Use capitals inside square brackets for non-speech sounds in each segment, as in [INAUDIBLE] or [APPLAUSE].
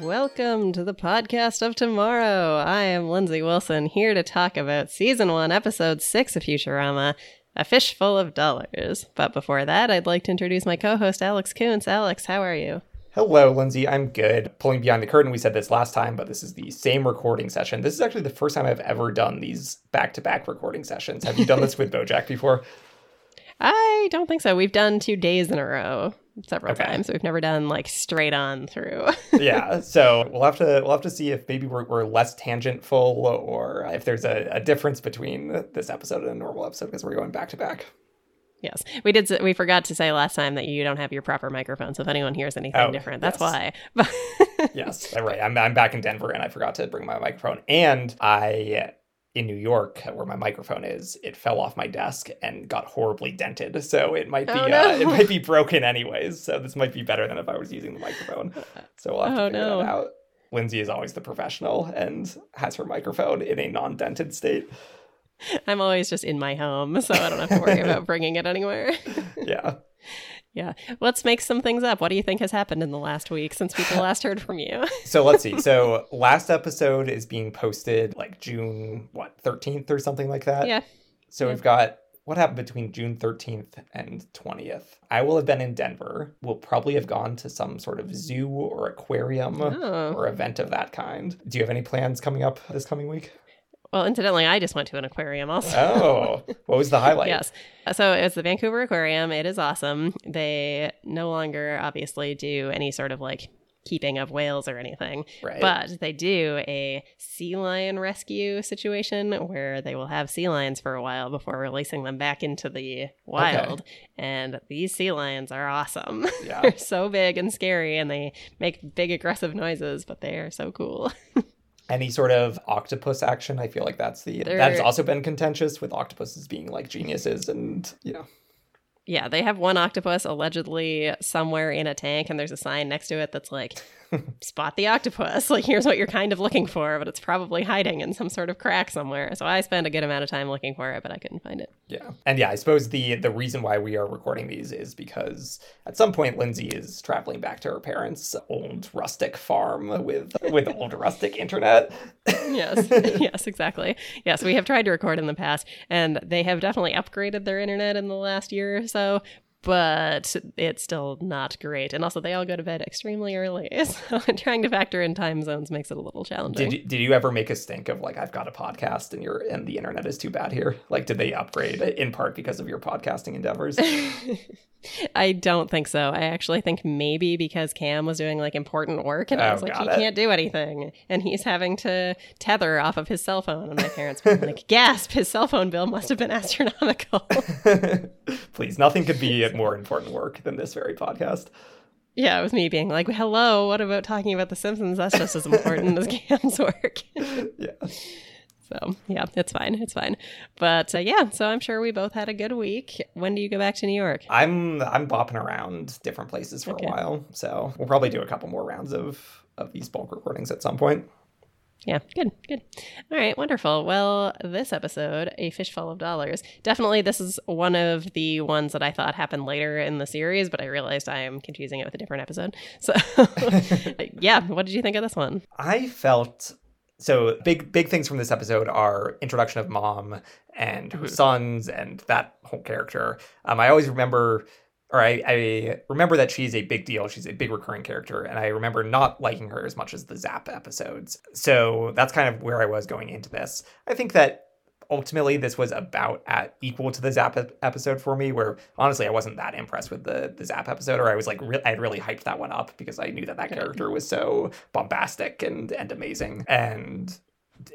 Welcome to the podcast of tomorrow. I am Lindsay Wilson here to talk about season one, episode six of Futurama, A Fishful of Dollars. But before that, I'd like to introduce my co host, Alex Kuntz. Alex, how are you? Hello, Lindsay. I'm good. Pulling behind the curtain, we said this last time, but this is the same recording session. This is actually the first time I've ever done these back to back recording sessions. Have you done this with [LAUGHS] Bojack before? I don't think so. We've done two days in a row several Okay. times. We've never done like straight on through. [LAUGHS] yeah. So we'll have to we'll have to see if maybe we're, we're less tangentful or if there's a, a difference between this episode and a normal episode because we're going back to back. yes, we did. We forgot to say last time that you don't have your proper microphone. So if anyone hears anything Oh, different, that's yes. why. [LAUGHS] Yes, right. I'm I'm back in Denver and I forgot to bring my microphone. And I in New York where my microphone is, it fell off my desk and got horribly dented. So it might be Oh, uh, it might be broken anyways. So this might be better than if I was using the microphone. So we'll have to Oh, figure no. that out. Lindsay is always the professional and has her microphone in a non-dented state. I'm always just in my home, so I don't have to worry about [LAUGHS] bringing it anywhere. Yeah. Yeah. Let's make some things up. What do you think has happened in the last week since people [LAUGHS] last heard from you? So let's see. So last episode is being posted like June what 13th or something like that. yeah. So Yeah. we've got what happened between June 13th and 20th. I will have been in Denver. We'll probably have gone to some sort of zoo or aquarium Oh. or event of that kind. Do you have any plans coming up this coming week? Well, incidentally, I just went to an aquarium also. Oh, what was the highlight? Yes. So it's the Vancouver Aquarium. It is awesome. They no longer obviously do any sort of like keeping of whales or anything, Right. but they do a sea lion rescue situation where they will have sea lions for a while before releasing them back into the wild. Okay. And these sea lions are awesome. [LAUGHS] yeah. They're so big and scary and they make big aggressive noises, but they are so cool. [LAUGHS] Any sort of octopus action, I feel like that's the that has also been contentious with octopuses being like geniuses and you know. Yeah, they have one octopus allegedly somewhere in a tank, and there's a sign next to it that's like, spot the octopus. [LAUGHS] Like, here's what you're kind of looking for, but it's probably hiding in some sort of crack somewhere. So I spent a good amount of time looking for it, but I couldn't find it. Yeah. And yeah, I suppose the the reason why we are recording these is because at some point Lindsay is traveling back to her parents' old rustic farm with with old rustic internet. [LAUGHS] Yes, [LAUGHS] yes, exactly. Yes, we have tried to record in the past, and they have definitely upgraded their internet in the last year or so. But it's still not great. And also, they all go to bed extremely early. [LAUGHS] So, trying to factor in time zones makes it a little challenging. Did you, did you ever make a stink of like I've got a podcast and your and the internet is too bad here? Like did they upgrade in part because of your podcasting endeavors? [LAUGHS] I don't think so. I actually think maybe because Cam was doing like important work and I Oh, was like, he it. can't do anything. And he's having to tether off of his cell phone. And my parents were like, [LAUGHS] gasp, his cell phone bill must have been astronomical. Please, nothing could be more important work than this very podcast. yeah, it was me being like, hello, what about talking about The Simpsons? That's just as important as [LAUGHS] Cam's work. [LAUGHS] Yeah. so, yeah, it's fine. It's fine. But uh, yeah, so I'm sure we both had a good week. When do you go back to New York? I'm I'm bopping around different places for Okay. a while, so we'll probably do a couple more rounds of of these bulk recordings at some point. Yeah, good, good. All right, wonderful. Well, this episode, A Fishful of Dollars, definitely this is one of the ones that I thought happened later in the series, but I realized I am confusing it with a different episode. [LAUGHS] So, [LAUGHS] yeah, what did you think of this one? I felt so big big things from this episode are introduction of mom and her Mhm. sons and that whole character. Um, I always remember or I, I remember that she's a big deal. She's a big recurring character, and I remember not liking her as much as the Zapp episodes. So that's kind of where I was going into this. I think that ultimately this was about at equal to the Zapp episode for me. Where honestly, I wasn't that impressed with the the Zapp episode, or I was like, re- I had really hyped that one up because I knew that that character was so bombastic and and amazing, and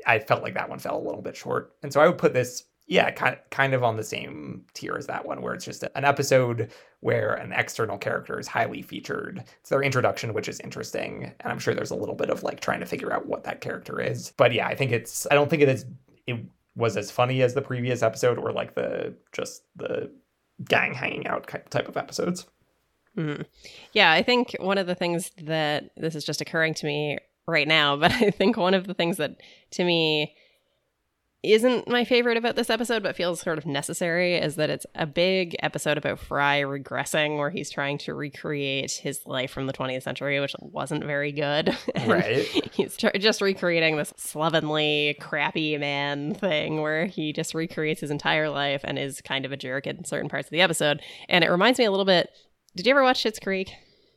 I felt like that one fell a little bit short. And so I would put this yeah, kind kind of on the same tier as that one, where it's just an episode where an external character is highly featured. It's their introduction, which is interesting, and I'm sure there's a little bit of like trying to figure out what that character is. But yeah, I think it's I don't think it is it was as funny as the previous episode or like the just the gang hanging out type of episodes. Mhm. Yeah, I think one of the things that this is just occurring to me right now, [LAUGHS] but I think one of the things that to me isn't my favorite about this episode, but feels sort of necessary, is that it's a big episode about Fry regressing, where he's trying to recreate his life from the 20th century, which wasn't very good. [LAUGHS] Right. He's tr- just recreating this slovenly, crappy man thing where he just recreates his entire life and is kind of a jerk in certain parts of the episode. And it reminds me a little bit. Did you ever watch Schitt's Creek?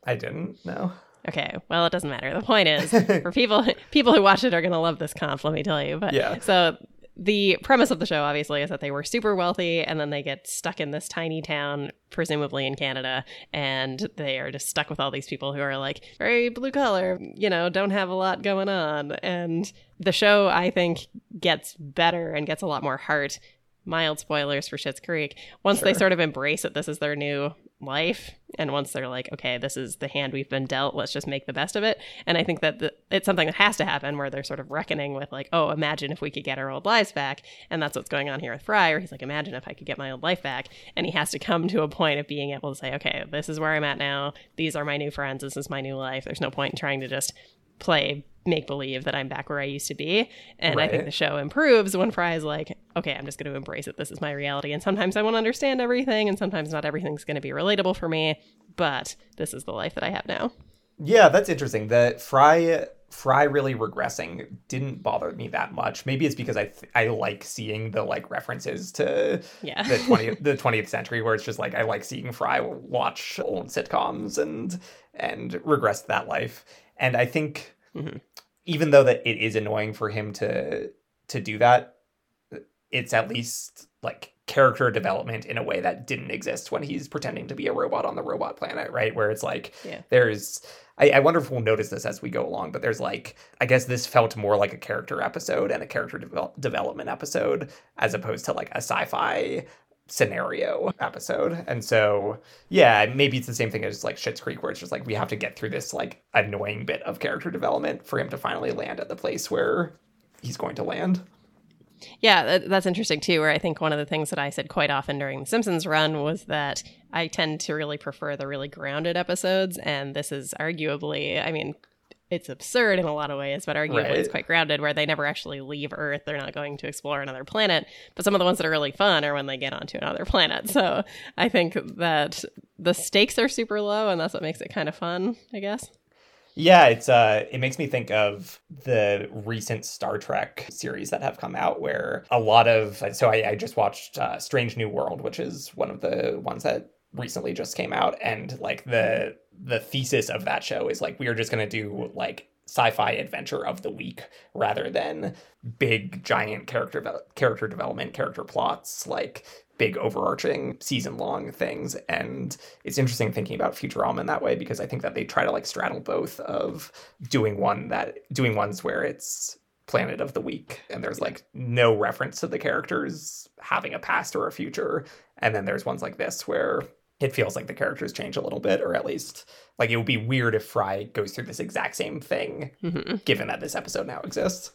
I didn't no. Okay, well, it doesn't matter. The point is, [LAUGHS] for people people who watch it are going to love this comp. Let me tell you. But Yeah. so the premise of the show, obviously, is that they were super wealthy, and then they get stuck in this tiny town, presumably in Canada, and they are just stuck with all these people who are like very blue collar, you know, don't have a lot going on. And the show, I think, gets better and gets a lot more heart. Mild spoilers for Schitt's Creek. Once they sort of embrace that this is their new life, and once they're like, okay, this is the hand we've been dealt, let's just make the best of it. And I think that the, it's something that has to happen where they're sort of reckoning with, like, oh, imagine if we could get our old lives back. And that's what's going on here with Fryer. He's like, imagine if I could get my old life back. And he has to come to a point of being able to say, okay, this is where I'm at now. These are my new friends. This is my new life. There's no point in trying to just play make believe that I'm back where I used to be. And I think the show improves when Fry is like, okay, I'm just going to embrace it. This is my reality. And sometimes I won't understand everything, and sometimes not everything's going to be relatable for me, but this is the life that I have now. Yeah, that's interesting. The Fry Fry really regressing didn't bother me that much. Maybe it's because I th- I like seeing the like references to Yeah. the 20th [LAUGHS] the 20th century where it's just like I like seeing Fry watch old sitcoms and and regress to that life. And I think Mhm. even though that it is annoying for him to to do that, it's at least like character development in a way that didn't exist when he's pretending to be a robot on the robot planet, right? Where it's like Yeah. there's I, I wonder if we'll notice this as we go along, but there's like I guess this felt more like a character episode and a character devel- development episode as opposed to like a sci-fi scenario episode. And so yeah, maybe it's the same thing as like Schitt's Creek where it's just like we have to get through this like annoying bit of character development for him to finally land at the place where he's going to land. Yeah, that, that's interesting too. Where I think one of the things that I said quite often during the Simpsons run was that I tend to really prefer the really grounded episodes, and this is arguably, I mean, it's absurd in a lot of ways, but arguably it's Right. quite grounded, where they never actually leave Earth. They're not going to explore another planet. But some of the ones that are really fun are when they get onto another planet. So I think that the stakes are super low, and that's what makes it kind of fun, I guess. Yeah, it's uh it makes me think of the recent Star Trek series that have come out where a lot of so I, I just watched uh, Strange New World, which is one of the ones that recently just came out and like the the thesis of that show is like we are just going to do like sci-fi adventure of the week rather than big giant character character development character plots like big overarching season long things. And it's interesting thinking about futurama in that way because i think that they try to like straddle both of doing one that doing ones where it's planet of the week and there's like no reference to the characters having a past or a future. And then there's ones like this where it feels like the characters change a little bit or at least like it would be weird if fry goes through this exact same thing hmm given that this episode now exists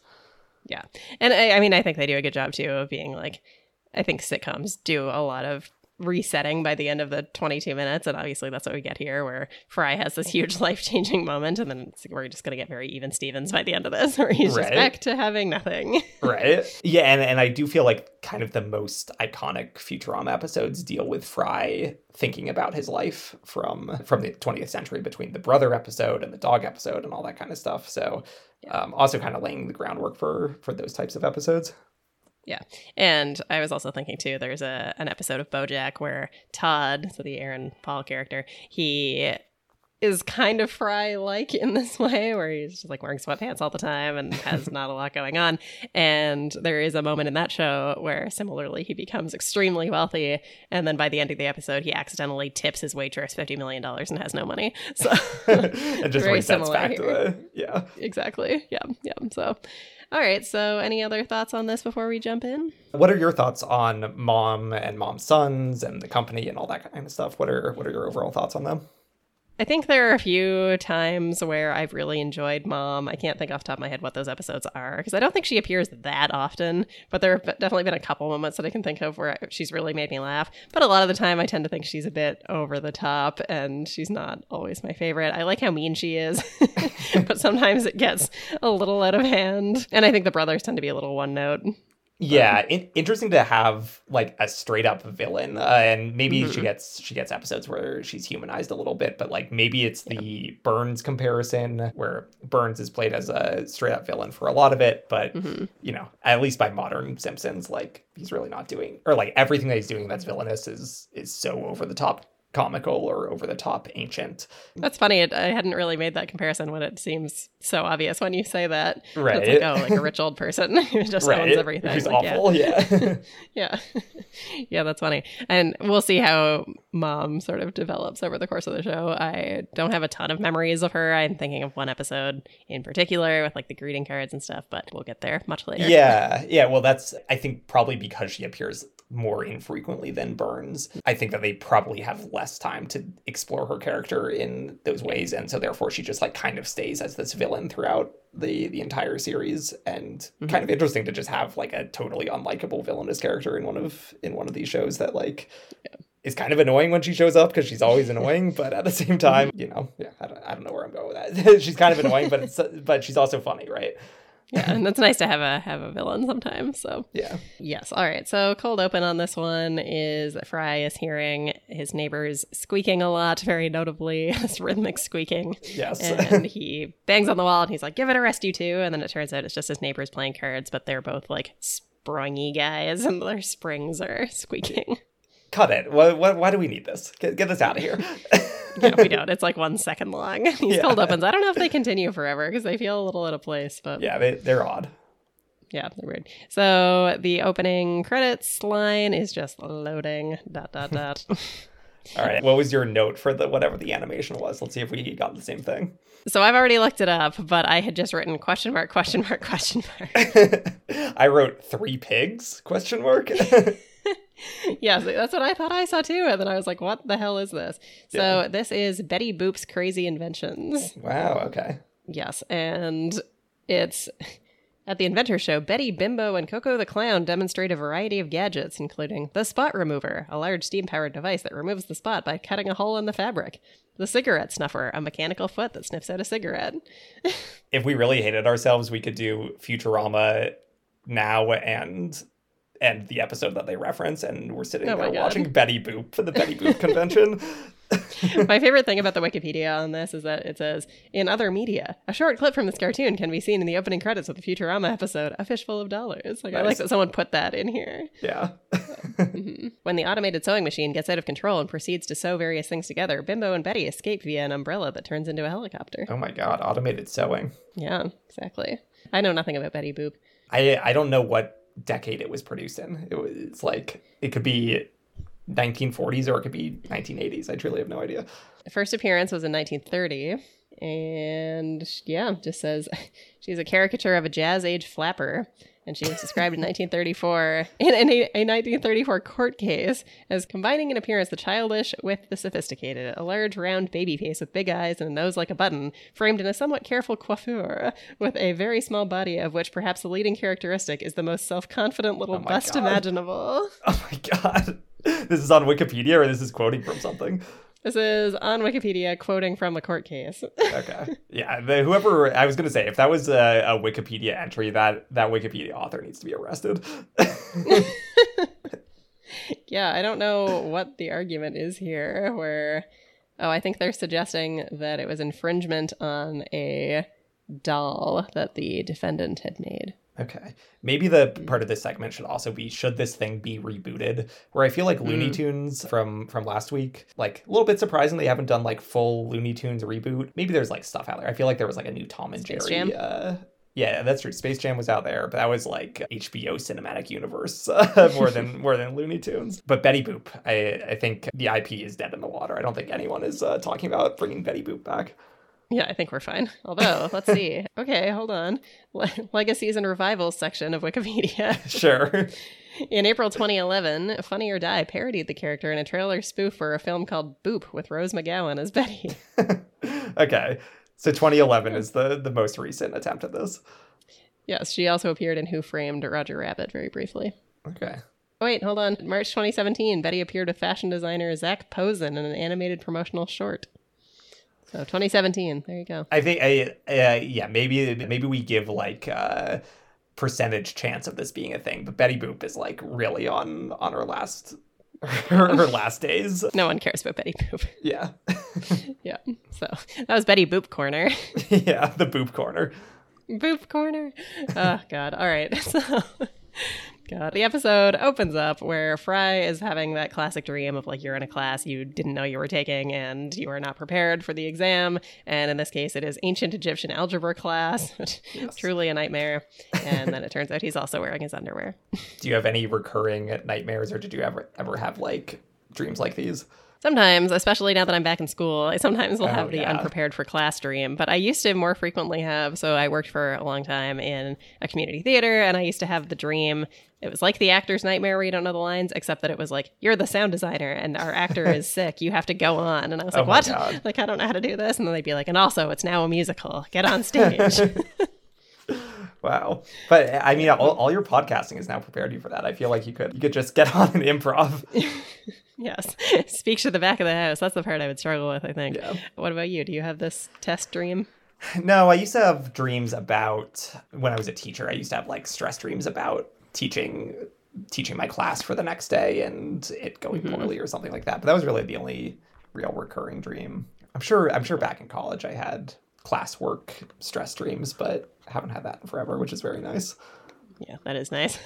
Yeah. And I, I mean, I think they do a good job too of being like, I think sitcoms do a lot of resetting by the end of the 22 minutes. And obviously that's what we get here, where Fry has this huge [LAUGHS] life changing moment. And then it's, we're just going to get very even Stevens by the end of this, [LAUGHS] where he's just Right. back to having nothing. [LAUGHS] right yeah and, and i do feel like kind of the most iconic futurama episodes deal with fry thinking about his life from from the 20th century between the brother episode and the dog episode and all that kind of stuff so um, also kind of laying the groundwork for for those types of episodes And I was also thinking too, there's a an episode of BoJack where Todd, so the Aaron Paul character, he is kind of Fry like in this [LAUGHS] way, where he's just like wearing sweatpants all the time and has not a lot going on. And there is a moment in that show where similarly he becomes extremely wealthy, and then by the end of the episode, he accidentally tips his waitress fifty million dollars and has no money. So [LAUGHS] and just Very similar back to the yeah exactly, yeah, yeah. So. All right. So, any other thoughts on this before we jump in? what are your thoughts on mom and mom's sons and the company and all that kind of stuff what are what are your overall thoughts on them I think there are a few times where I've really enjoyed Mom. I can't think off the top of my head what those episodes are because I don't think she appears that often, but there have definitely been a couple moments that I can think of where she's really made me laugh. But a lot of the time, I tend to think she's a bit over the top and she's not always my favorite. I like how mean she is, [LAUGHS] but sometimes it gets a little out of hand. And I think the brothers tend to be a little one note. Yeah, in- interesting to have like a straight up villain, uh, and maybe she Mhm. gets she gets episodes where she's humanized a little bit, but like maybe it's the Burns comparison where Burns is played as a straight up villain for a lot of it, but Mhm. you know, at least by modern Simpsons, like he's really not doing or like everything that he's doing that's villainous is is so over the top comical or over the top ancient. That's funny. I hadn't really made that comparison when it seems so obvious when you say that. Right. It's like, oh, like a rich old person [LAUGHS] who just owns everything. He's Like, yeah. awful, yeah. [LAUGHS] Yeah. [LAUGHS] yeah, that's funny. And we'll see how mom sort of develops over the course of the show. I don't have a ton of memories of her. I'm thinking of one episode in particular with like the greeting cards and stuff, but we'll get there much later. Yeah, yeah. Well, that's I think probably because she appears more infrequently than Burns. I think that they probably have less time to explore her character in those ways, and so therefore she just like kind of stays as this villain throughout the the entire series. And mm-hmm. kind of interesting to just have like a totally unlikable villainous character in one of in one of these shows that like. Is kind of annoying when she shows up because she's always [LAUGHS] annoying, but at the same mm-hmm. time, you know, yeah, I don't, I don't know where I'm going with that. [LAUGHS] she's kind of annoying, but it's but she's also funny, right? Yeah, and it's nice to have a have a villain sometimes. So Yeah. Yes. All right. So cold open on this one is that Fry is hearing his neighbors squeaking a lot, very notably [LAUGHS] this rhythmic squeaking. Yes. And [LAUGHS] he bangs on the wall and he's like, "Give it a rest, you two." And then it turns out it's just his neighbors playing cards, but they're both like springy guys, [LAUGHS] and their springs are squeaking. cut it. Why, why, why do we need this? Get, get this out of here. Yeah, [LAUGHS] we don't. It's like one second long. [LAUGHS] These Yeah. cold opens. I don't know if they continue forever because they feel a little out of place, but yeah, they, they're odd. Yeah, they're weird. So the opening credits line is just loading. Dot dot [LAUGHS] dot. All right. What was your note for the whatever the animation was? Let's see if we got the same thing. so I've already looked it up, but I had just written question mark, question mark, question mark. I wrote three pigs? Question mark. [LAUGHS] yeah, that's what I thought I saw too. And then I was like, what the hell is this? So this is Betty Boop's Crazy Inventions. wow. Okay. Yes, and it's at the Inventor Show. Betty, Bimbo, and Koko the Clown demonstrate a variety of gadgets, including the spot remover, a large steam-powered device that removes the spot by cutting a hole in the fabric. The cigarette snuffer, a mechanical foot that sniffs out a cigarette. [LAUGHS] If we really hated ourselves, we could do Futurama now and and the episode that they reference, and we're sitting Oh there watching Betty Boop for the Betty Boop convention. [LAUGHS] [LAUGHS] My favorite thing about the Wikipedia on this is that it says, in other media, a short clip from this cartoon can be seen in the opening credits of the Futurama episode, A Fishful of Dollars. Like, I like that someone put that in here. yeah. [LAUGHS] Mm-hmm. When the automated sewing machine gets out of control and proceeds to sew various things together, Bimbo and Betty escape via an umbrella that turns into a helicopter. oh my God. Automated sewing. Yeah, exactly. I know nothing about Betty Boop. I I don't know what decade it was produced in. It was like it could be 1940s or it could be 1980s. I truly have no idea. First appearance was in 1930. And yeah, just says [LAUGHS] she's a caricature of a jazz age flapper. And she was described in 1934 [LAUGHS] in, in a, a 1934 court case as combining in appearance the childish with the sophisticated. A large, round baby face with big eyes and a nose like a button, framed in a somewhat careful coiffure, with a very small body, of which perhaps the leading characteristic is the most self confident little Oh bust God. imaginable. [LAUGHS] Oh my god. This is on Wikipedia or this is quoting from something. This is on Wikipedia, quoting from the court case. Okay. Yeah, the, whoever I was going to say if that was a, a Wikipedia entry that that Wikipedia author needs to be arrested. [LAUGHS] Yeah, I don't know what the argument is here. Where, oh, I think they're suggesting that it was infringement on a doll that the defendant had made. Okay. Maybe the part of this segment should also be should this thing be rebooted? Where I feel like Looney Mm. Tunes from from last week, like a little bit surprising they haven't done like full Looney Tunes reboot. Maybe there's like stuff out there. I feel like there was like a new Tom and Space Jerry Jam? uh yeah, that's true. Space Jam was out there, but that was like HBO cinematic universe uh, [LAUGHS] more than [LAUGHS] more than Looney Tunes. But Betty Boop, I I think the IP is dead in the water. I don't think anyone is uh, talking about bringing Betty Boop back. Yeah, I think we're fine. [LAUGHS] Although, let's see. Okay, hold on. Le- Legacies and revivals section of Wikipedia. [LAUGHS] Sure. In April 2011, Funny or Die parodied the character in a trailer spoof for a film called Boop with Rose McGowan as Betty. [LAUGHS] okay. So 2011 is the the most recent attempt at this. yes, she also appeared in Who Framed Roger Rabbit very briefly. Okay. Oh, wait, hold on. March 2017, Betty appeared with fashion designer Zac Posen in an animated promotional short. So 2017, there you go. I think I uh, yeah maybe maybe we give like uh percentage chance of this being a thing, but Betty Boop is like really on on her last her, [LAUGHS] her last days. No one cares about Betty Boop. [LAUGHS] Yeah. [LAUGHS] yeah. So that was Betty Boop Corner. yeah, the Boop Corner. Boop Corner. Oh, God. All right. So. God. The episode opens up where Fry is having that classic dream of like you're in a class you didn't know you were taking and you are not prepared for the exam. And in this case, it is ancient Egyptian algebra class, [LAUGHS] which yes. is truly a nightmare. And then it turns out he's also wearing his underwear. [LAUGHS] Do you have any recurring nightmares or did you ever ever have like dreams like these? Sometimes, especially now that I'm back in school, I sometimes will oh, have the yeah. unprepared for class dream. But I used to more frequently have. So I worked for a long time in a community theater, and I used to have the dream. It was like the actor's nightmare where you don't know the lines, except that it was like you're the sound designer and our actor is [LAUGHS] sick. You have to go on. And I was oh like, oh what? Like I don't know how to do this. And then they'd be like, and also it's now a musical. Get on stage. [LAUGHS] [LAUGHS] Wow. But I mean, all, all, your podcasting is now prepared you for that. I feel like you could you could just get on an improv. [LAUGHS] yes. Speak to the back of the house. That's the part I would struggle with, I think. Yeah. What about you? Do you have this test dream? No, I used to have dreams about when I was a teacher. I used to have like stress dreams about teaching teaching my class for the next day and it going mm-hmm. poorly or something like that. But that was really the only real recurring dream. I'm sure I'm sure back in college I had classwork stress dreams, but haven't had that forever, which is very nice. Yeah, that is nice.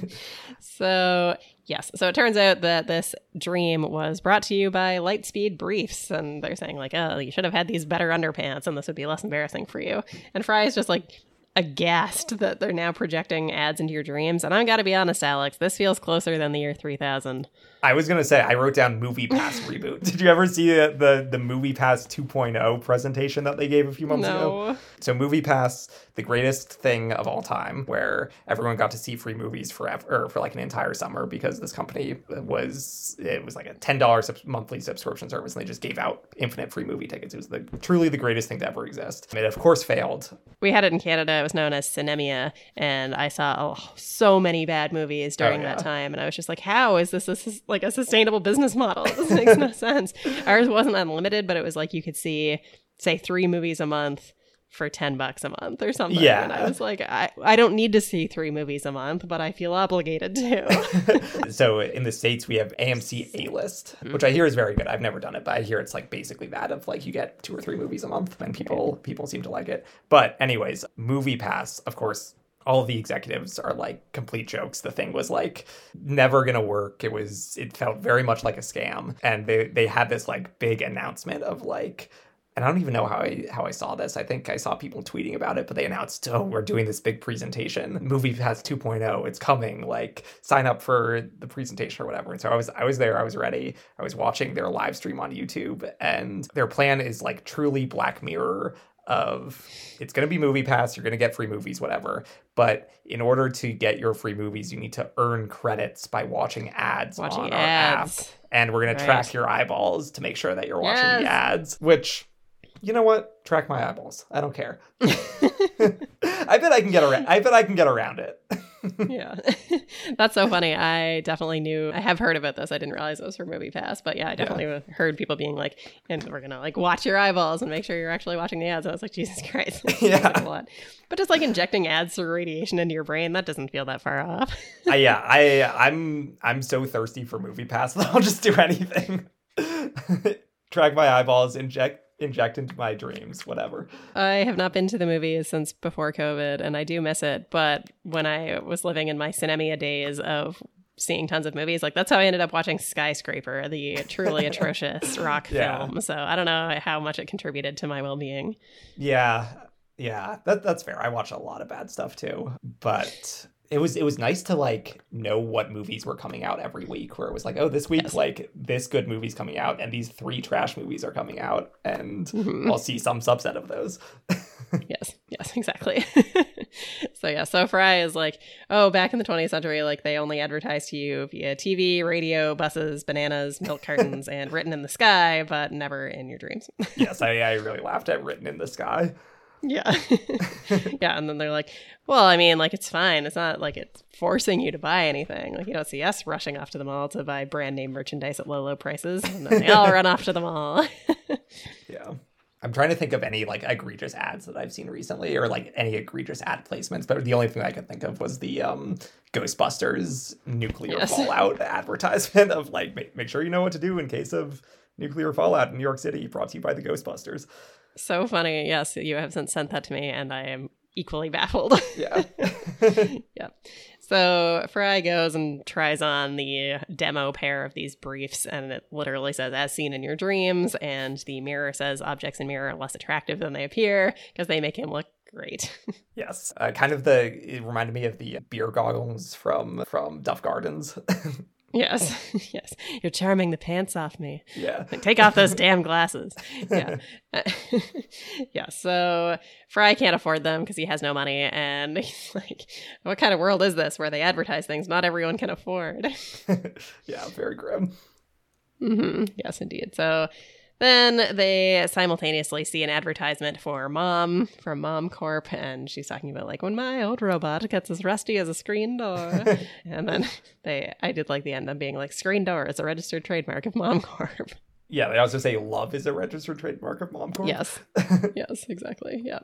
[LAUGHS] so, yes. So it turns out that this dream was brought to you by Lightspeed Briefs. And they're saying, like, oh, you should have had these better underpants and this would be less embarrassing for you. And Fry is just like, aghast that they're now projecting ads into your dreams. And I've got to be honest, Alex, this feels closer than the year 3000. I was gonna say I wrote down Movie Pass [LAUGHS] reboot. Did you ever see the, the the Movie Pass 2.0 presentation that they gave a few months no. ago? So Movie Pass, the greatest thing of all time, where everyone got to see free movies forever or for like an entire summer because this company was it was like a ten dollars sub- monthly subscription service and they just gave out infinite free movie tickets. It was the truly the greatest thing to ever exist. It of course failed. We had it in Canada. Was known as Cinemia, and I saw oh, so many bad movies oh, during oh, yeah. that time, and I was just like, how is this? This is like a sustainable business model. [LAUGHS] This makes no [LAUGHS] sense. Ours wasn't unlimited, but it was like you could see, say, three movies a month for 10 bucks a month or something. Yeah. And I was like, I, I don't need to see three movies a month, but I feel obligated to. [LAUGHS] so in the States, we have AMC A List, mm-hmm. which I hear is very good. I've never done it, but I hear it's like basically that of like you get two or three movies a month and people people seem to like it. But anyways, Movie Pass, of course, all the executives are like complete jokes. The thing was like never gonna work. It was it felt very much like a scam. And they they had this like big announcement of like and I don't even know how I how I saw this. I think I saw people tweeting about it, but they announced, [LAUGHS] "Oh, we're doing this big presentation. Movie Pass 2.0. It's coming. Like sign up for the presentation or whatever." And so I was I was there. I was ready. I was watching their live stream on YouTube, and their plan is like truly Black Mirror of it's going to be movie pass you're going to get free movies whatever but in order to get your free movies you need to earn credits by watching ads watching on ads. our app and we're going right. to track your eyeballs to make sure that you're watching yes. the ads which you know what track my eyeballs i don't care [LAUGHS] [LAUGHS] i bet i can get around i bet i can get around it [LAUGHS] yeah. That's so funny. I definitely knew I have heard about this. I didn't realize it was for Movie Pass, but yeah, I definitely yeah. heard people being like, and we're gonna like watch your eyeballs and make sure you're actually watching the ads. And I was like, Jesus Christ. yeah. a lot. But just like injecting ads through radiation into your brain, that doesn't feel that far off. uh, yeah, I I'm I'm so thirsty for Movie Pass that I'll just do anything. Track my eyeballs, inject inject into my dreams, whatever. I have not been to the movies since before COVID, and I do miss it. But when I was living in my cinemia days of seeing tons of movies, like that's how I ended up watching Skyscraper, the truly [LAUGHS] atrocious rock yeah. film. So I don't know how much it contributed to my well being. Yeah. Yeah, that that's fair. I watch a lot of bad stuff too, but it was it was nice to like know what movies were coming out every week where it was like oh this week yes. like this good movie's coming out and these three trash movies are coming out and mm-hmm. i'll see some subset of those. [LAUGHS] Yes. Yes exactly. [LAUGHS] So yeah so fry is like oh back in the 20th century like they only advertised to you via tv radio buses bananas milk cartons and written in the sky but never in your dreams. [LAUGHS] Yes I, I really laughed at written in the sky yeah. [LAUGHS] yeah. And then they're like, well, I mean, like, it's fine. It's not like it's forcing you to buy anything. Like, you don't see us rushing off to the mall to buy brand name merchandise at low, low prices. And then they all [LAUGHS] run off to the mall. [LAUGHS] yeah. I'm trying to think of any like egregious ads that I've seen recently or like any egregious ad placements, but the only thing I could think of was the um, Ghostbusters nuclear Yes. fallout advertisement of like make, make sure you know what to do in case of nuclear fallout in New York City brought to you by the Ghostbusters. So funny. Yes, you have since sent that to me, and I am equally baffled. Yeah. [LAUGHS] yeah. So Fry goes and tries on the demo pair of these briefs, and it literally says, as seen in your dreams. And the mirror says, objects in mirror are less attractive than they appear because they make him look great. [LAUGHS] yes. Uh, kind of the it reminded me of the beer goggles from from Duff Gardens. [LAUGHS] yes. [LAUGHS] [LAUGHS] yes. You're charming the pants off me. yeah. Like, take off those [LAUGHS] damn glasses. Yeah. yeah. So Fry can't afford them because he has no money. And he's like, what kind of world is this where they advertise things not everyone can afford? yeah, very grim. Mm-hmm. Yes, indeed. So then they simultaneously see an advertisement for Mom from Mom Corp, and she's talking about like when my old robot gets as rusty as a screen door. [LAUGHS] and then they, I did like the end of being like screen door is a registered trademark of Mom Corp. Yeah, they also say love is a registered trademark of Mom Corp. Yes. [LAUGHS] yes, exactly. Yeah.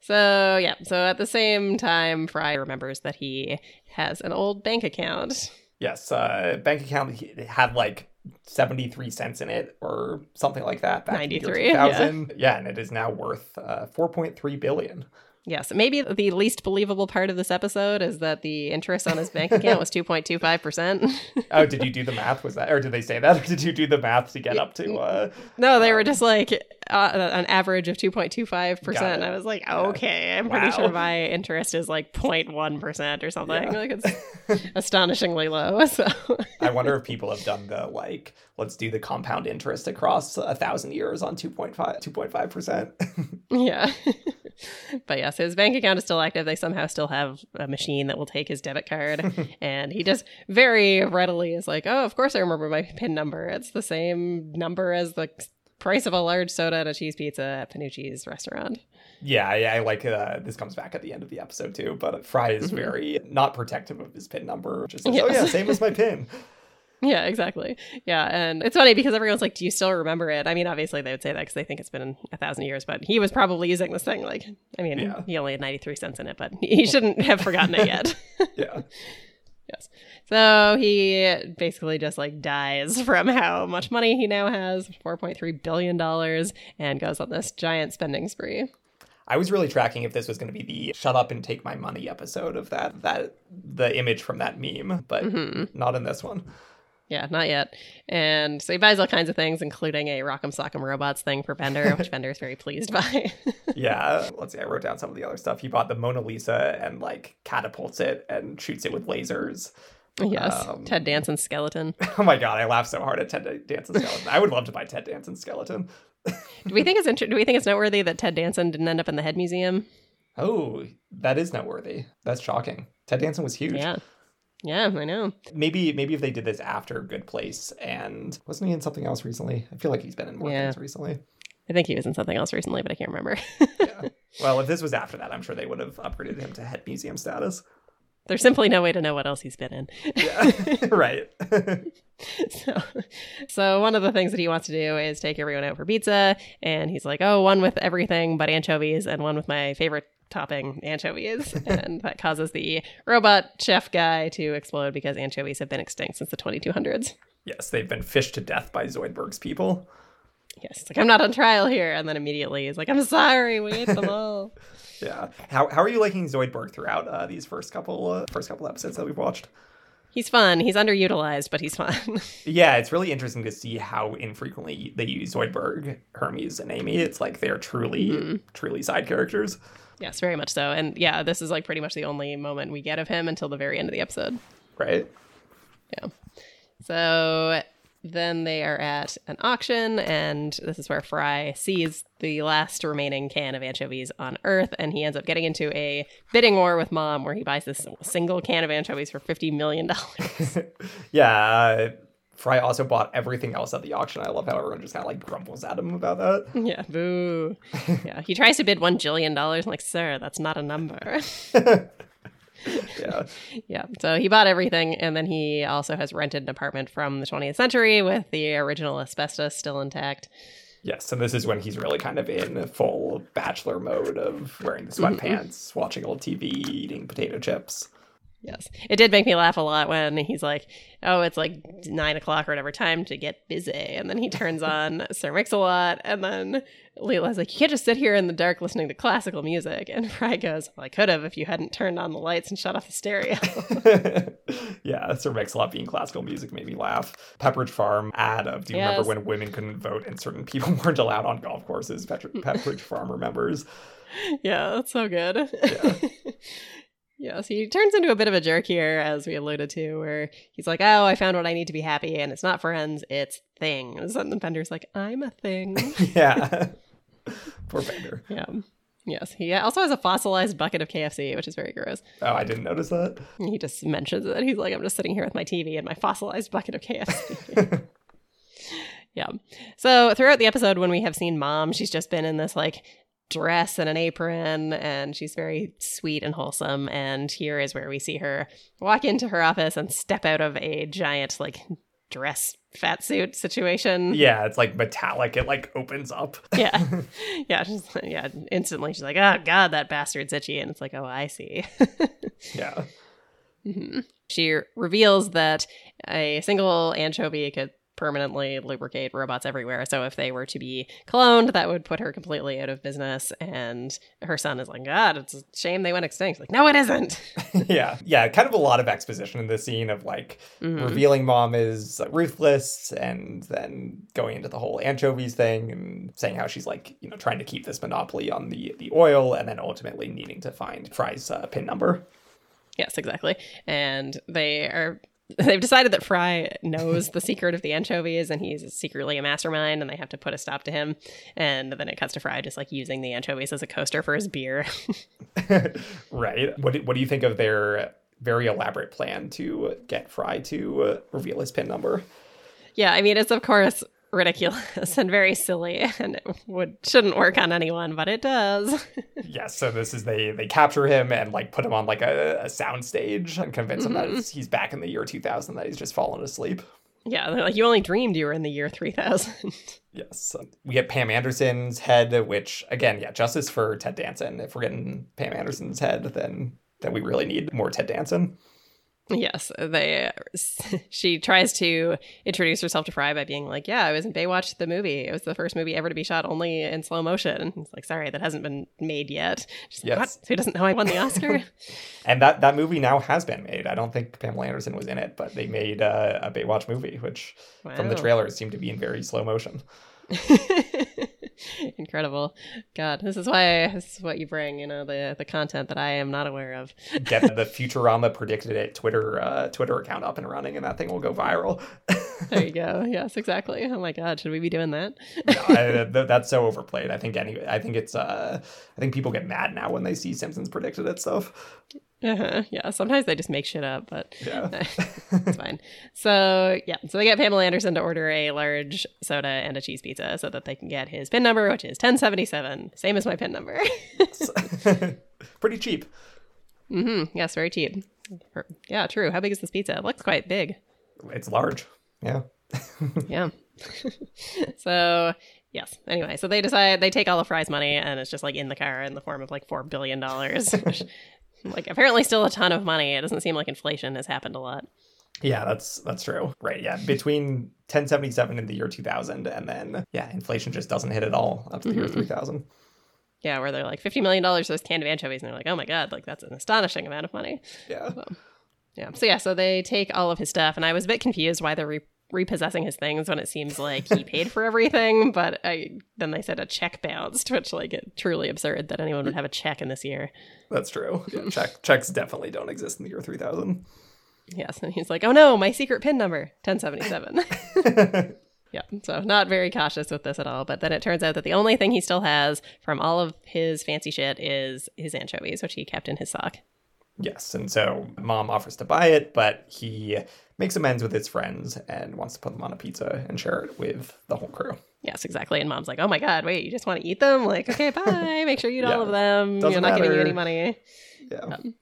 So, yeah. So at the same time, Fry remembers that he has an old bank account. Yes, uh, bank account he- had like 73 cents in it or something like that. Back in the 93, yeah. Yeah. and it is now worth uh, 4.3 billion. Yes. Maybe the least believable part of this episode is that the interest on his bank account was 2.25%. Oh, did you do the math? Was that, or did they say that? [LAUGHS] Or did you do the math to get [LAUGHS] up to, uh, no, they were just like uh, an average of 2.25%. Got. I was like, Yeah. okay, I'm pretty Wow. sure my interest is like 0.1% or something. Yeah. Like it's [LAUGHS] astonishingly low. [LAUGHS] So, I wonder if people have done the like, let's do the compound interest across a thousand years on 2.5, 2.5%. [LAUGHS] Yeah. but yes, his bank account is still active. They somehow still have a machine that will take his debit card. and he just very readily is like, oh, of course I remember my PIN number. It's the same number as the price of a large soda and a cheese pizza at Panucci's restaurant. Yeah, yeah, I like uh, this comes back at the end of the episode too. But Fry is Mhm. very not protective of his pin number. Just says, oh yeah, same as my [LAUGHS] pin. Yeah, exactly. Yeah, and it's funny because everyone's like, "Do you still remember it?" I mean, obviously they would say that because they think it's been a thousand years, but he was probably using this thing. Like, I mean, Yeah. he only had ninety three cents in it, but he shouldn't have forgotten it yet. [LAUGHS] Yeah, Yes. So he basically just like dies [LAUGHS] from how much money he now has $4.3 billion and goes on this giant spending spree. I was really tracking if this was going to be the "shut up and take my money" episode of that that the image from that meme, but hmm not in this one. Yeah, not yet. And so he buys all kinds of things, including a Rock'em Sock'em Robots thing for Bender, [LAUGHS] which Bender is very pleased by. [LAUGHS] Yeah, let's see. I wrote down some of the other stuff. He bought the Mona Lisa and like catapults it and shoots it with lasers. yes. Um, Ted Danson's skeleton. [LAUGHS] Oh my god, I laughed so hard at Ted Danson's skeleton. I would love to buy Ted Danson's skeleton. Do we think it's inter- do we think it's noteworthy that Ted Danson didn't end up in the head museum? Oh, that is noteworthy. That's shocking. Ted Danson was huge. Yeah. Yeah, I know. Maybe maybe if they did this after Good Place and wasn't he in something else recently? I feel like he's been in more Yeah. things recently. I think he was in something else recently, but I can't remember. Yeah. [LAUGHS] well, if this was after that, I'm sure they would have upgraded him to head museum status. There's simply no way to know what else he's been in. Yeah. [LAUGHS] [LAUGHS] right. so, so one of the things that he wants to do is take everyone out for pizza, and he's like, "Oh, one with everything but anchovies, and one with my favorite topping, anchovies," and that causes the robot chef guy to explode because anchovies have been extinct since the 2200s. yes, they've been fished to death by Zoidberg's people. Yes, it's like I'm not on trial here, and then immediately he's like, "I'm sorry, we ate them all." [LAUGHS] Yeah. How, how are you liking Zoidberg throughout uh, these first couple uh, first couple episodes that we've watched? He's fun. He's underutilized, but he's fun. [LAUGHS] Yeah, it's really interesting to see how infrequently they use Zoidberg, Hermes, and Amy. It's like they're truly Mhm. truly side characters. Yes, very much so. And yeah, this is like pretty much the only moment we get of him until the very end of the episode. Right? Yeah. So then they are at an auction, and this is where Fry sees the last remaining can of anchovies on Earth, and he ends up getting into a bidding war with Mom, where he buys this single can of anchovies for fifty million dollars. [LAUGHS] yeah. Fry also bought everything else at the auction. I love how everyone just kind of like grumbles at him about that. [LAUGHS] yeah, boo. [LAUGHS] yeah, he tries to bid one jillion dollars. I'm like, sir, that's not a number. [LAUGHS] yeah. yeah, so he bought everything, and then he also has rented an apartment from the 20th century with the original asbestos still intact. Yes, and this is when he's really kind of in full bachelor mode of wearing the Mm-hmm. sweatpants, watching old TV, eating potato chips. Yes. It did make me laugh a lot when he's like, oh, it's like nine o'clock or whatever, time to get busy. And then he turns [LAUGHS] on Sir Mix-a-Lot. And then Leela's like, you can't just sit here in the dark listening to classical music. And Fry goes, well, I could have if you hadn't turned on the lights and shut off the stereo. [LAUGHS] yeah, Sir Mix-a-Lot being classical music made me laugh. Pepperidge Farm ad of, do you Yes. remember when women couldn't vote and certain people [LAUGHS] weren't allowed on golf courses? Pepperidge Farm remembers. yeah, that's so good. Yeah. Yes, he turns into a bit of a jerk here, as we alluded to, where he's like, "Oh, I found what I need to be happy, and it's not friends, it's things." And then Bender's like, "I'm a thing." [LAUGHS] yeah. [LAUGHS] Poor Bender. yeah. Yes, he also has a fossilized bucket of KFC, which is very gross. Oh, I didn't notice that. He just mentions it. He's like, "I'm just sitting here with my TV and my fossilized bucket of KFC." [LAUGHS] yeah. So throughout the episode, when we have seen Mom, she's just been in this like dress and an apron, and she's very sweet and wholesome. And here is where we see her walk into her office and step out of a giant like dress fat suit situation. yeah, it's like metallic. It like opens up. [LAUGHS] Yeah. [LAUGHS] Yeah. She's, yeah. Instantly, she's like, oh, God, that bastard's itchy. And it's like, oh, I see. [LAUGHS] Yeah. Mhm. She reveals that a single anchovy could permanently lubricate robots everywhere. So if they were to be cloned, that would put her completely out of business. And her son is like, God, it's a shame they went extinct. Like, no, it isn't. [LAUGHS] [LAUGHS] yeah. Yeah. Kind of a lot of exposition in the scene of like Mhm. revealing mom is ruthless and then going into the whole anchovies thing and saying how she's like, you know, trying to keep this monopoly on the the oil and then ultimately needing to find Fry's uh, pin number. Yes, exactly. And they are. [LAUGHS] They've decided that Fry knows the secret of the anchovies and he's secretly a mastermind and they have to put a stop to him. And then it cuts to Fry just like using the anchovies as a coaster for his beer. [LAUGHS] right. What do, what do you think of their very elaborate plan to get Fry to uh, reveal his pin number? Yeah, I mean it's of course ridiculous and very silly and it would shouldn't work on anyone, but it does. [LAUGHS] yes. So this is they they capture him and like put him on like a, a sound stage and convince him that Mhm. he's back in the year 2000 that he's just fallen asleep. yeah, they're like you only dreamed you were in the year 3000. [LAUGHS] Yes. We get Pam Anderson's head, which again, yeah, justice for Ted Danson. If we're getting Pam Anderson's head, then then we really need more Ted Danson. Yes, they [LAUGHS] she tries to introduce herself to Fry by being like, "Yeah, I was in Baywatch the movie. It was the first movie ever to be shot only in slow motion." And He's like, "Sorry, that hasn't been made yet." She's like, Yes. "What? Who doesn't know I won the Oscar?" [LAUGHS] [LAUGHS] And that that movie now has been made. I don't think Pamela Anderson was in it, but they made uh, a Baywatch movie, which from the Wow. trailers seemed to be in very slow motion. [LAUGHS] Incredible. God, this is why this is what you bring, you know, the the content that I am not aware of. [LAUGHS] Get the Futurama predicted it Twitter uh, Twitter account up and running, and that thing will go viral. [LAUGHS] There you go. Yes, exactly. Oh my god, should we be doing that? no, I, that's so overplayed. I think any. I think it's. Uh, I think people get mad now when they see Simpsons predicted it stuff. Uh-huh. Yeah, sometimes they just make shit up, but Yeah. [LAUGHS] it's fine. So, yeah, so they get Pamela Anderson to order a large soda and a cheese pizza so that they can get his PIN number, which is 1077, same as my PIN number. [LAUGHS] Pretty cheap. hmm Yes, very cheap. Yeah, true. How big is this pizza? It looks quite big. It's large. Yeah. [LAUGHS] Yeah. so, yes. Anyway, so they decide they take all of Fry's money and it's just like in the car in the form of like $4 billion. which, like, apparently still a ton of money. It doesn't seem like inflation has happened a lot. Yeah, that's that's true. Right. Yeah. Between 1077 and the year 2000, and then yeah, inflation just doesn't hit at all up to the year Mhm. 3000. Yeah, where they're like $50 million for this can of anchovies. And they're like, oh my God, like that's an astonishing amount of money. Yeah. Yeah. So, yeah, so they take all of his stuff. And I was a bit confused why they're re- repossessing his things when it seems like he paid for everything. [LAUGHS] But I then they said a check bounced, which, like, it truly absurd that anyone would have a check in this year. That's true. [LAUGHS] Yeah, check checks definitely don't exist in the year 3000. Yes. And he's like, oh no, my secret PIN number, 1077. [LAUGHS] yeah. So, not very cautious with this at all. But then it turns out that the only thing he still has from all of his fancy shit is his anchovies, which he kept in his sock. yes, and so mom offers to buy it, but he makes amends with its friends and wants to put them on a pizza and share it with the whole crew. Yes, exactly. And mom's like, "Oh my god, wait, you just want to eat them? Like, okay, bye. Make sure you eat all of them. Doesn't You're not giving you any money." Yeah. Um,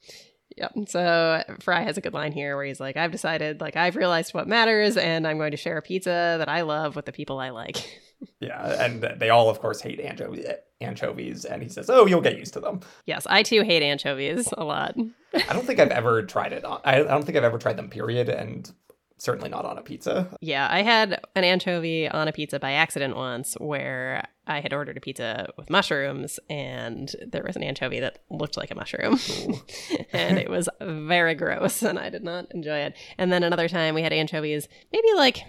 Yep. So uh, Fry has a good line here where he's like, I've decided, like, I've realized what matters, and I'm going to share a pizza that I love with the people I like. [LAUGHS] Yeah, and they all, of course, hate anchovies. Anchovies, and he says, "Oh, you'll get used to them." Yes, I too hate anchovies a lot. I don't think I've ever tried it. On, I don't think I've ever tried them. Period, and certainly not on a pizza. Yeah, I had an anchovy on a pizza by accident once where I had ordered a pizza with mushrooms and there was an anchovy that looked like a mushroom. [LAUGHS] and it was very gross and I did not enjoy it. And then another time we had anchovies, maybe like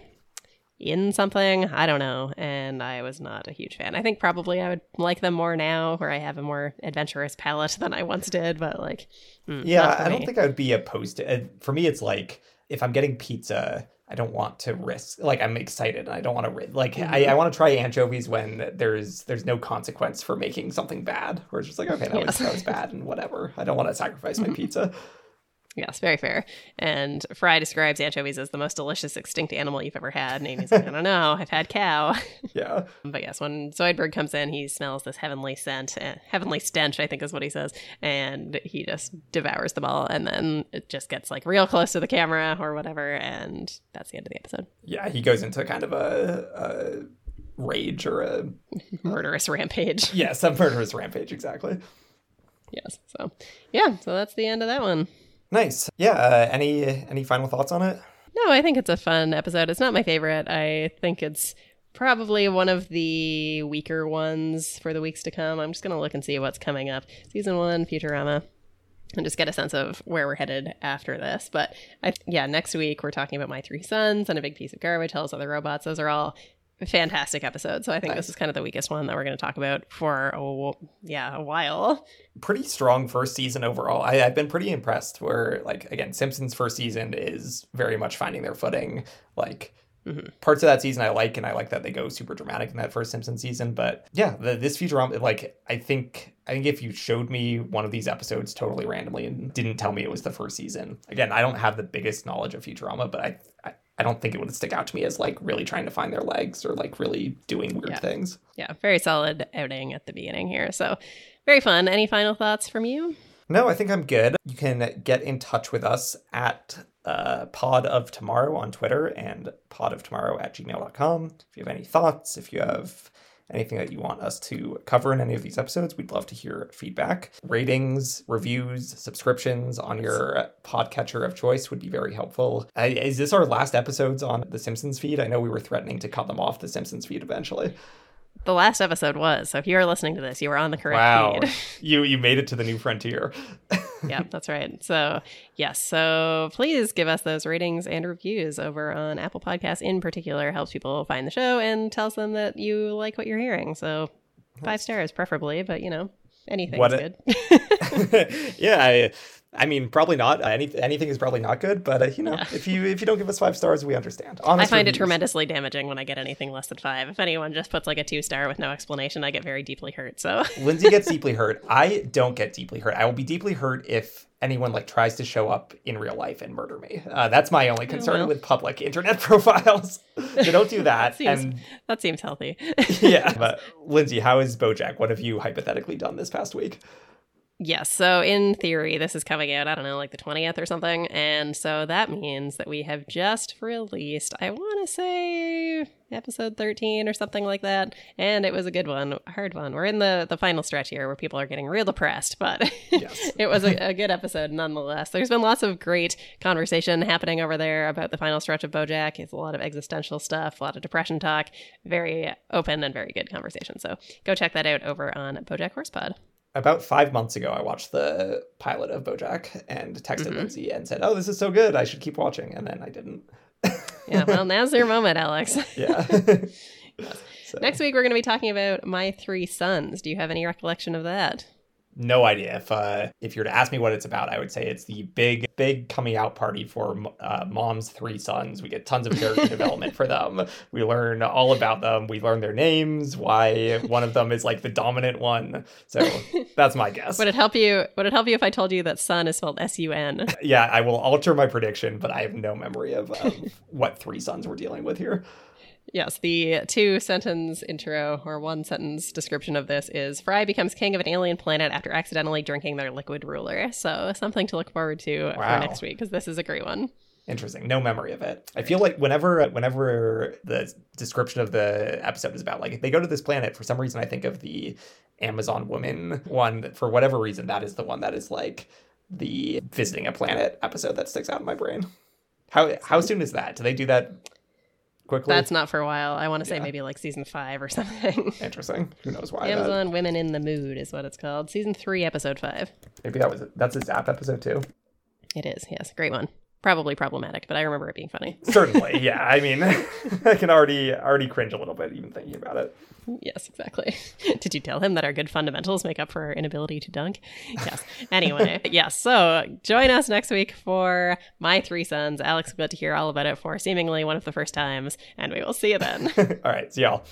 in something, I don't know, and I was not a huge fan. I think probably I would like them more now where I have a more adventurous palate than I once did, but like mm, Yeah, I don't think I would be opposed to it. For me it's like if I'm getting pizza, I don't want to risk like I'm excited and I don't want to like mm-hmm. I, I want to try anchovies when there's there's no consequence for making something bad. Where it's just like, okay, that, yes. was, that was bad and whatever. I don't want to sacrifice my [LAUGHS] pizza. Yes, very fair. And Fry describes anchovies as the most delicious extinct animal you've ever had. And Amy's like, I don't know, I've had cow. [LAUGHS] Yeah. [LAUGHS] but yes, when Zoidberg comes in, he smells this heavenly scent, uh, heavenly stench, I think is what he says. And he just devours them all. And then it just gets like real close to the camera or whatever. And that's the end of the episode. Yeah, he goes into kind of a, a rage or a [LAUGHS] murderous rampage. yes, a murderous rampage, exactly. Yes. So, yeah, so that's the end of that one. Nice. Yeah. Uh, any any final thoughts on it? No, I think it's a fun episode. It's not my favorite. I think it's probably one of the weaker ones for the weeks to come. I'm just gonna look and see what's coming up. Season one, Futurama, and just get a sense of where we're headed after this. But I, yeah, next week we're talking about my three suns and a big piece of garbage. Tells other robots. Those are all fantastic episode. So I think nice. this is kind of the weakest one that we're going to talk about for a, yeah a while. Pretty strong first season overall. I, have been pretty impressed. Where like again, Simpsons first season is very much finding their footing. Like mm-hmm. parts of that season I like, and I like that they go super dramatic in that first Simpsons season. But yeah, the, this Futurama, like I think I think if you showed me one of these episodes totally randomly and didn't tell me it was the first season, again, I don't have the biggest knowledge of Futurama, but I, I I don't think it would stick out to me as like really trying to find their legs or like really doing weird yeah. things. Yeah, very solid outing at the beginning here. So very fun. Any final thoughts from you? No, I think I'm good. You can get in touch with us at uh, Pod of Tomorrow on Twitter and Pod of Tomorrow at gmail.com. If you have any thoughts, if you have anything that you want us to cover in any of these episodes, we'd love to hear feedback. Ratings, reviews, subscriptions on your podcatcher of choice would be very helpful. Uh, is this our last episodes on the Simpsons feed? I know we were threatening to cut them off the Simpsons feed eventually. The last episode was. So if you are listening to this, you were on the correct wow. feed. [LAUGHS] [LAUGHS] you you made it to the new frontier. [LAUGHS] yeah, that's right. So yes, so please give us those ratings and reviews over on Apple Podcasts in particular. Helps people find the show and tells them that you like what you're hearing. So five stars preferably, but you know, anything's what a- good. yeah, I I mean, probably not. Any, anything is probably not good, but uh, you know, yeah. if you if you don't give us five stars, we understand. Honest I find reviews. it tremendously damaging when I get anything less than five. If anyone just puts like a two star with no explanation, I get very deeply hurt. So [LAUGHS] Lindsay gets deeply hurt. I don't get deeply hurt. I will be deeply hurt if anyone like tries to show up in real life and murder me. Uh, that's my only concern oh, well. with public internet [LAUGHS] profiles. so don't do that. [LAUGHS] that, seems, and that seems healthy. yeah, but Lindsay, how is BoJack? What have you hypothetically done this past week? Yes. So in theory, this is coming out, I don't know, like the 20th or something. And so that means that we have just released, I want to say episode 13 or something like that. And it was a good one, a hard one. We're in the, the final stretch here where people are getting real depressed, but yes. [LAUGHS] it was a, a, good episode nonetheless. There's been lots of great conversation happening over there about the final stretch of Bojack. It's a lot of existential stuff, a lot of depression talk, very open and very good conversation. So go check that out over on Bojack Horsepod about five months ago, I watched the pilot of BoJack and texted mm-hmm. Lindsay and said, "Oh, this is so good! I should keep watching." And then I didn't. yeah, well, [LAUGHS] now's your moment, Alex. yeah. [LAUGHS] yes. [LAUGHS] so. Next week, we're going to be talking about my three suns. Do you have any recollection of that? No idea. If uh, if you were to ask me what it's about, I would say it's the big big coming out party for uh, mom's three sons. We get tons of character [LAUGHS] development for them. We learn all about them. We learn their names, why one of them is like the dominant one. So [LAUGHS] that's my guess. would it help you? Would it help you if I told you that sun is spelled S U N? Yeah, I will alter my prediction, but I have no memory of, of what three sons we're dealing with here. Yes, the two sentence intro or one sentence description of this is Fry becomes king of an alien planet after accidentally drinking their liquid ruler. So something to look forward to Wow. for next week because this is a great one. Interesting. No memory of it. I feel like whenever whenever the description of the episode is about like if they go to this planet, for some reason I think of the Amazon woman one. For whatever reason, that is the one that is like the visiting a planet episode that sticks out in my brain. How how soon is that? Do they do that quickly? That's not for a while. I want to say Yeah. maybe like season five or [LAUGHS] something. interesting. Who knows why? That, Amazon Women in the Mood is what it's called. Season three, episode five. maybe that was that's a Zapp episode too. It is, yes. Great one. Probably problematic, but I remember it being funny. [LAUGHS] Certainly, yeah. I mean, [LAUGHS] I can already already cringe a little bit even thinking about it. Yes, exactly. [LAUGHS] Did you tell him that our good fundamentals make up for our inability to dunk? Yes. Anyway, yes. So join us next week for My Three Suns. Alex will get to hear all about it for seemingly one of the first times, and we will see you then. All right, see y'all.